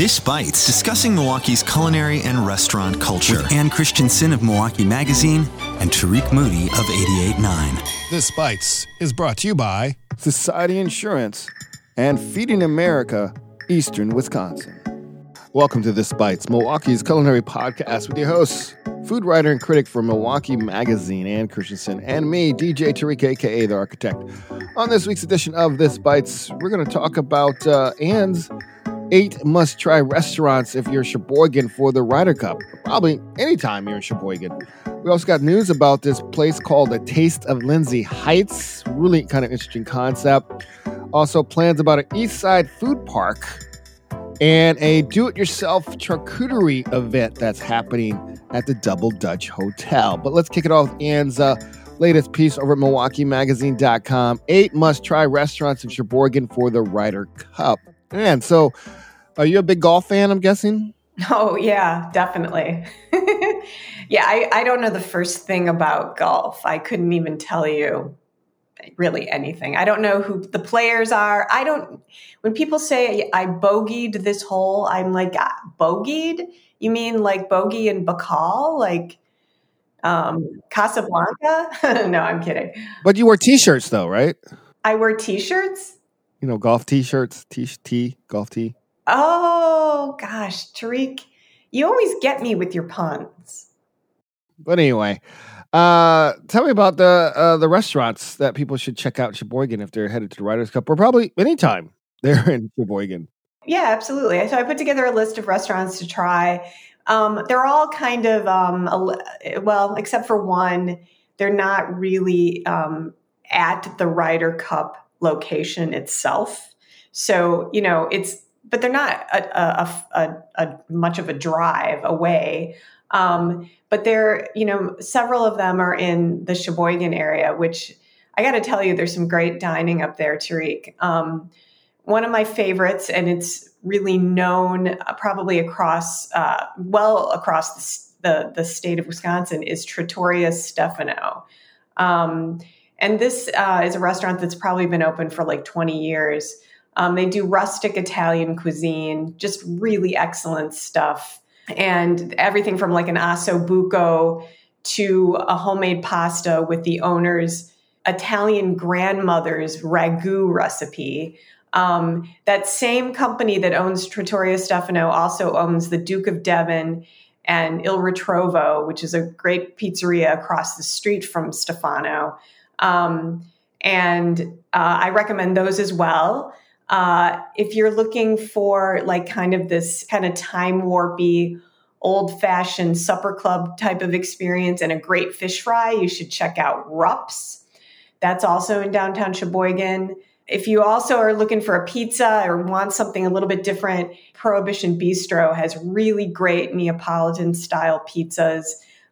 This Bites, discussing Milwaukee's culinary and restaurant culture. With Ann Christensen of Milwaukee Magazine and Tariq Moody of 88.9. This Bites is brought to you by Society Insurance and Feeding America, Eastern Wisconsin. Welcome to This Bites, Milwaukee's culinary podcast with your hosts, food writer and critic for Milwaukee Magazine, Ann Christensen, and me, DJ Tariq, aka The Architect. On this week's edition of This Bites, we're going to talk about uh, Ann's eight must try restaurants if you're Sheboygan for the Ryder Cup. Probably anytime you're in Sheboygan. We also got news about this place called The Taste of Lindsay Heights. Really kind of interesting concept. Also, plans about an East Side food park and a do it yourself charcuterie event that's happening at the Double Dutch Hotel. But let's kick it off with Ann's uh, latest piece over at MilwaukeeMagazine.com. Eight must try restaurants in Sheboygan for the Ryder Cup. And so, are you a big golf fan? I'm guessing. Oh yeah, definitely. yeah, I, I don't know the first thing about golf. I couldn't even tell you really anything. I don't know who the players are. I don't. When people say I bogeyed this hole, I'm like ah, bogeyed. You mean like bogey and Bacall, like um, Casablanca? no, I'm kidding. But you wear t-shirts though, right? I wear t-shirts. You know, golf t-shirts, t t golf tee. Oh gosh, Tariq, you always get me with your puns. But anyway, uh, tell me about the uh, the restaurants that people should check out in Sheboygan if they're headed to the Ryder's Cup, or probably anytime they're in Sheboygan. Yeah, absolutely. So I put together a list of restaurants to try. Um, they're all kind of um, a, well, except for one, they're not really um, at the Ryder Cup location itself. So you know, it's but they're not a, a, a, a much of a drive away. Um, but there, you know, several of them are in the Sheboygan area, which I got to tell you, there's some great dining up there, Tariq. Um, one of my favorites, and it's really known uh, probably across, uh, well across the, the, the, state of Wisconsin, is Trattoria Stefano. Um, and this uh, is a restaurant that's probably been open for like 20 years. Um, they do rustic Italian cuisine, just really excellent stuff. And everything from like an osso buco to a homemade pasta with the owner's Italian grandmother's ragu recipe. Um, that same company that owns Trattoria Stefano also owns the Duke of Devon and Il Ritrovo, which is a great pizzeria across the street from Stefano. Um, and uh, I recommend those as well. Uh, if you're looking for like kind of this kind of time warpy, old fashioned supper club type of experience and a great fish fry, you should check out Rupp's. That's also in downtown Sheboygan. If you also are looking for a pizza or want something a little bit different, Prohibition Bistro has really great Neapolitan style pizzas.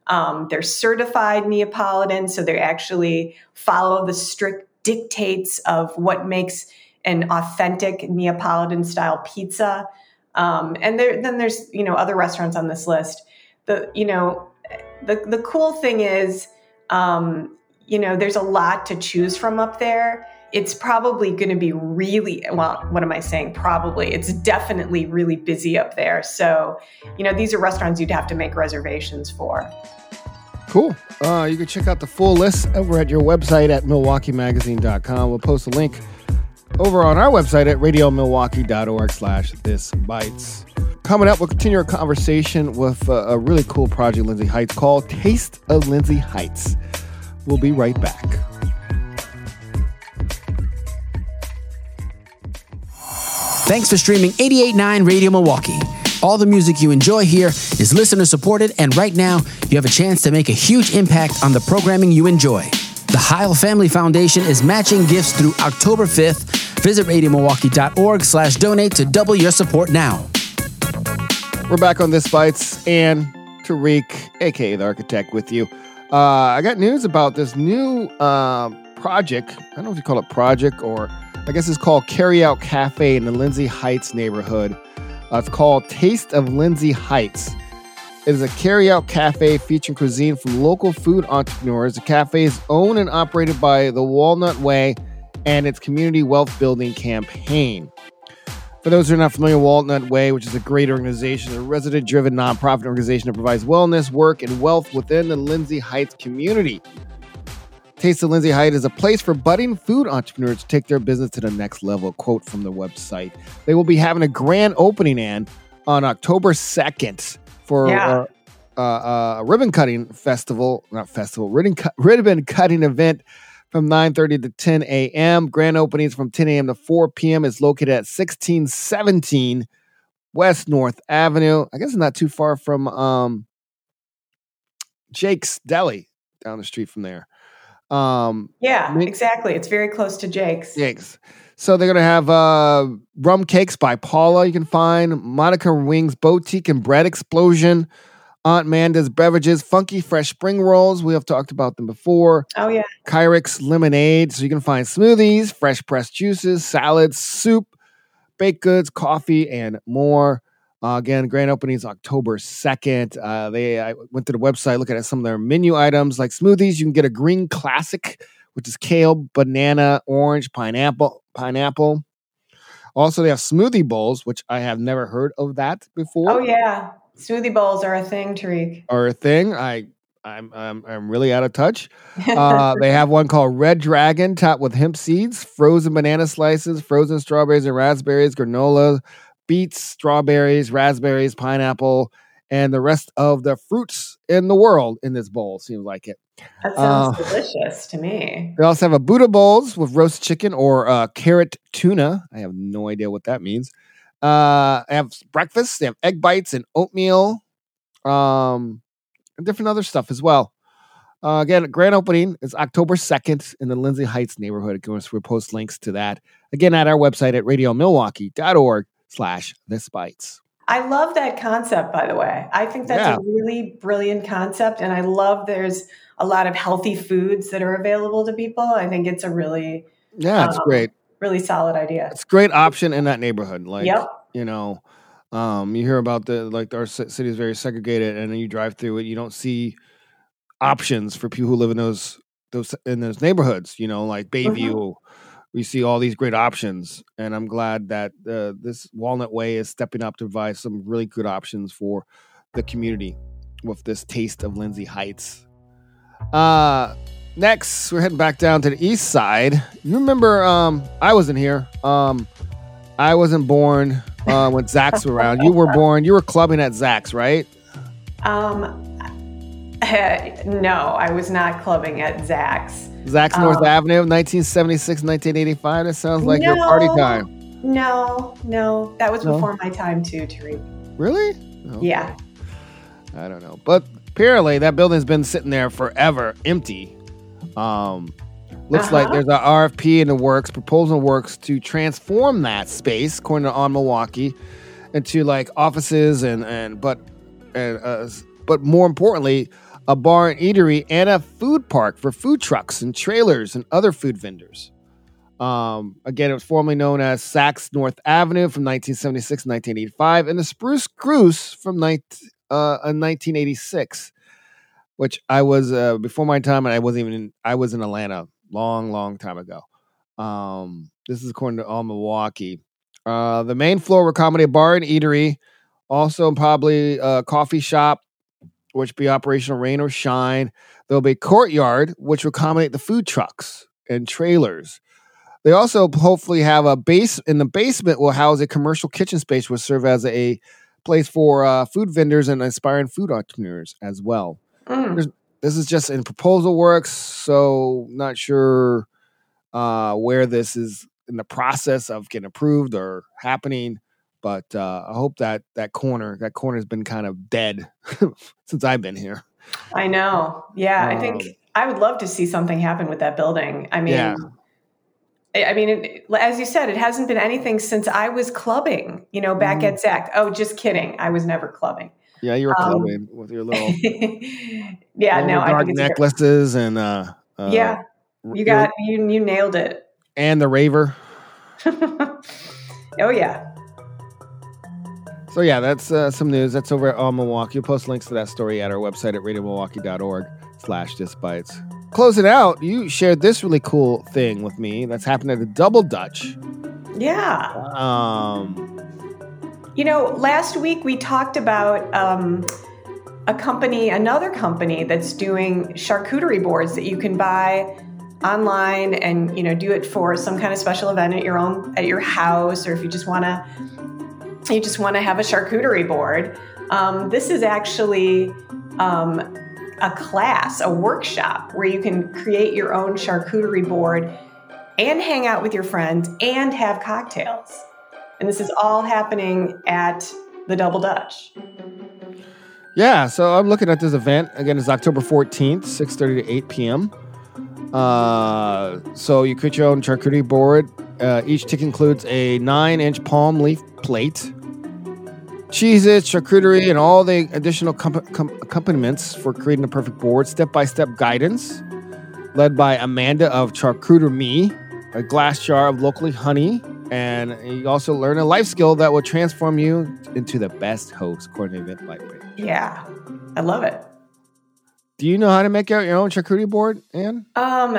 Um, they're certified Neapolitan, so they actually follow the strict dictates of what makes an authentic Neapolitan style pizza. Um, and there, then there's you know other restaurants on this list. The you know the the cool thing is um, you know there's a lot to choose from up there. It's probably going to be really well. What am I saying? Probably. It's definitely really busy up there. So you know these are restaurants you'd have to make reservations for. Cool. Uh, you can check out the full list over at your website at milwaukeemagazine.com. We'll post a link over on our website at radiomilwaukee.org slash this bites. Coming up, we'll continue our conversation with uh, a really cool project Lindsay Heights called Taste of Lindsay Heights. We'll be right back. Thanks for streaming 889 Radio Milwaukee. All the music you enjoy here is listener supported, and right now you have a chance to make a huge impact on the programming you enjoy. The Heil Family Foundation is matching gifts through October 5th. Visit radiomilwaukee.org slash donate to double your support now. We're back on This Bites and Tariq, aka the architect, with you. Uh, I got news about this new uh, project. I don't know if you call it project or I guess it's called Carry Out Cafe in the Lindsay Heights neighborhood. Uh, it's called Taste of Lindsay Heights. It is a carry-out cafe featuring cuisine from local food entrepreneurs. The cafe is owned and operated by the Walnut Way and its community wealth building campaign. For those who are not familiar, Walnut Way, which is a great organization, a resident driven nonprofit organization that provides wellness, work, and wealth within the Lindsay Heights community. Taste of Lindsay Heights is a place for budding food entrepreneurs to take their business to the next level. Quote from the website. They will be having a grand opening and on October 2nd for Yeah. uh, uh, a ribbon cutting festival, not festival, ribbon, cut, ribbon cutting event from 9.30 to 10 a.m. Grand openings from 10 a.m. to 4 p.m. is located at 1617 West North Avenue. I guess it's not too far from um, Jake's Deli down the street from there. Um, Yeah, exactly. It's very close to Jake's. Jake's. So they're gonna have uh, rum cakes by Paula. You can find Monica Wings Boutique and Bread Explosion. Aunt Manda's beverages, funky fresh spring rolls. We have talked about them before. Oh yeah. Kyrix lemonade. So you can find smoothies, fresh pressed juices, salads, soup, baked goods, coffee, and more. Uh, again, grand opening is October 2nd. Uh, they I went to the website, looking at some of their menu items like smoothies. You can get a green classic, which is kale, banana, orange, pineapple, pineapple. Also, they have smoothie bowls, which I have never heard of that before Oh yeah. Smoothie bowls are a thing, Tariq. Are a thing. I I'm I'm, I'm really out of touch. Uh, they have one called Red Dragon, topped with hemp seeds, frozen banana slices, frozen strawberries and raspberries, granola, beets, strawberries, raspberries, pineapple, and the rest of the fruits in the world in this bowl. Seems like it. that sounds uh, delicious to me. They also have a Buddha bowls with roast chicken or uh, carrot tuna. I have no idea what that means. Uh, I have breakfast. They have egg bites and oatmeal, um, and different other stuff as well. Uh, again, grand opening is October 2nd in the Lindsay Heights neighborhood. Of course, we'll post links to that again at our website at radiomilwaukee.org slash this bites. I love that concept, by the way. I think that's Yeah. a really brilliant concept. And I love there's a lot of healthy foods that are available to people. I think it's a really, Yeah, it's Um, great. really solid idea. It's a great option in that neighborhood. Like, yep. you know, um, you hear about the like our city is very segregated, and then you drive through it, you don't see options for people who live in those those in those neighborhoods. You know, like Bayview, we see all these great options, and I'm glad that uh, this Walnut Way is stepping up to provide some really good options for the community with this taste of Lindsay Heights. Uh next we're heading back down to the east side. You remember um I wasn't here. Um I wasn't born uh, when Zach's around. You were born, you were clubbing at Zach's, right? Um, no, I was not clubbing at Zach's. Zach's North Um, Avenue, 1976, 1985. That sounds like your party time. No, no, that was No? before my time too, Tariq. Really? Oh, Yeah. I don't know. But apparently that building's been sitting there forever empty. Um looks like Uh-huh. there's an RFP in the works, proposal works to transform that space, according to On Milwaukee, into like offices and and but and uh, but more importantly, a bar and eatery and a food park for food trucks and trailers and other food vendors. Um, again, it was formerly known as Saks North Avenue from 1976 to 1985, and the Spruce Cruise from nine- uh, 1986, which I was uh, before my time, and I wasn't even in, I was in Atlanta long, long time ago. Um, this is according to On Milwaukee. Uh, the main floor will accommodate a bar and eatery, also probably a coffee shop, which be operational rain or shine. There'll be a courtyard, which will accommodate the food trucks and trailers. They also hopefully have a base in the basement will house a commercial kitchen space, which serve as a place for uh, food vendors and aspiring food entrepreneurs as well. Mm. This is just in proposal works, so not sure uh, where this is in the process of getting approved or happening. But uh, I hope that that corner that corner has been kind of dead since I've been here. I know. Yeah, I think Um, I would love to see something happen with that building. I mean, Yeah. I mean, it, as you said, it hasn't been anything since I was clubbing. You know, back Mhm. at Zach. Oh, just kidding. I was never clubbing. Yeah, you were Um, clubbing with your little yeah, little no, I dark think it's a great- necklaces and uh, uh, yeah. You got you you nailed it. and the raver. oh yeah. So yeah, that's uh, some news. That's over at On Milwaukee. We'll post links to that story at our website at radiomilwaukee.org slash this bites. Closing out, you shared this really cool thing with me that's happened at the Double Dutch. Yeah. Um, You know, last week we talked about um, a company, another company that's doing charcuterie boards that you can buy online and you know do it for some kind of special event at your own at your house or if you just want to you just want to have a charcuterie board um, this is actually um, a class a workshop where you can create your own charcuterie board and hang out with your friends and have cocktails and this is all happening at the double dutch Yeah, so I'm looking at this event. Again, it's October 14th, 6.30 to 8 p.m. Uh, so you create your own charcuterie board. Uh, each tick includes a 9-inch palm leaf plate, cheeses, charcuterie, and all the additional com- com- accompaniments for creating the perfect board. Step-by-step guidance led by Amanda of Charcuterie Me, a glass jar of locally honey, and you also learn a life skill that will transform you into the best host, according to Eventbrite. yeah i love it Do you know how to make out your own charcuterie board, Ann? Um,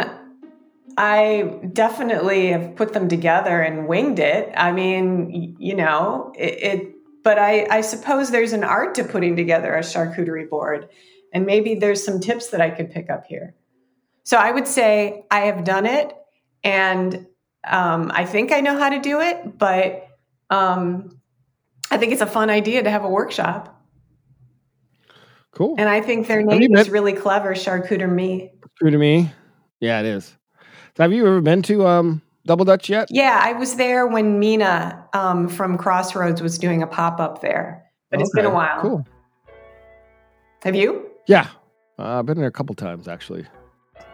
I definitely have put them together and winged it. I mean, you know, it. it but I, I suppose there's an art to putting together a charcuterie board, and maybe there's some tips that I could pick up here. So I would say I have done it, and um, I think I know how to do it. But um, I think it's a fun idea to have a workshop, Cool. and I think their name is really clever, Charcuterie Me. True to me. Yeah, it is. So have you ever been to um, Double Dutch yet? Yeah, I was there when Mina um, from Crossroads was doing a pop up there, but it's been a while. Cool. Have you? Yeah, uh, I've been there a couple times actually.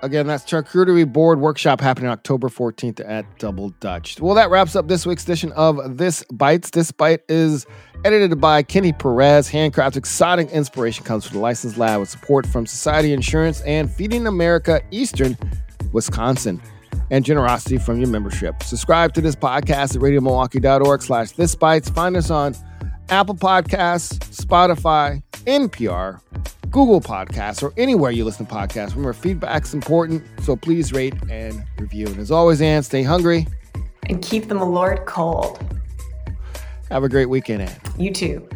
Again, that's Charcuterie Board Workshop happening October 14th at Double Dutch. Well, that wraps up this week's edition of This Bites. This Bite is edited by Kenny Perez. Handcrafted exotic inspiration comes from the Listening Lab with support from Society Insurance and Feeding America Eastern Wisconsin and generosity from your membership. Subscribe to this podcast at radiomilwaukee.org slash this bites. Find us on Apple Podcasts, Spotify, NPR, Google Podcasts, or anywhere you listen to podcasts. Remember, feedback's important, so please rate and review. And as always, Ann, stay hungry. And keep the Malort cold. Have a great weekend, Ann. You too.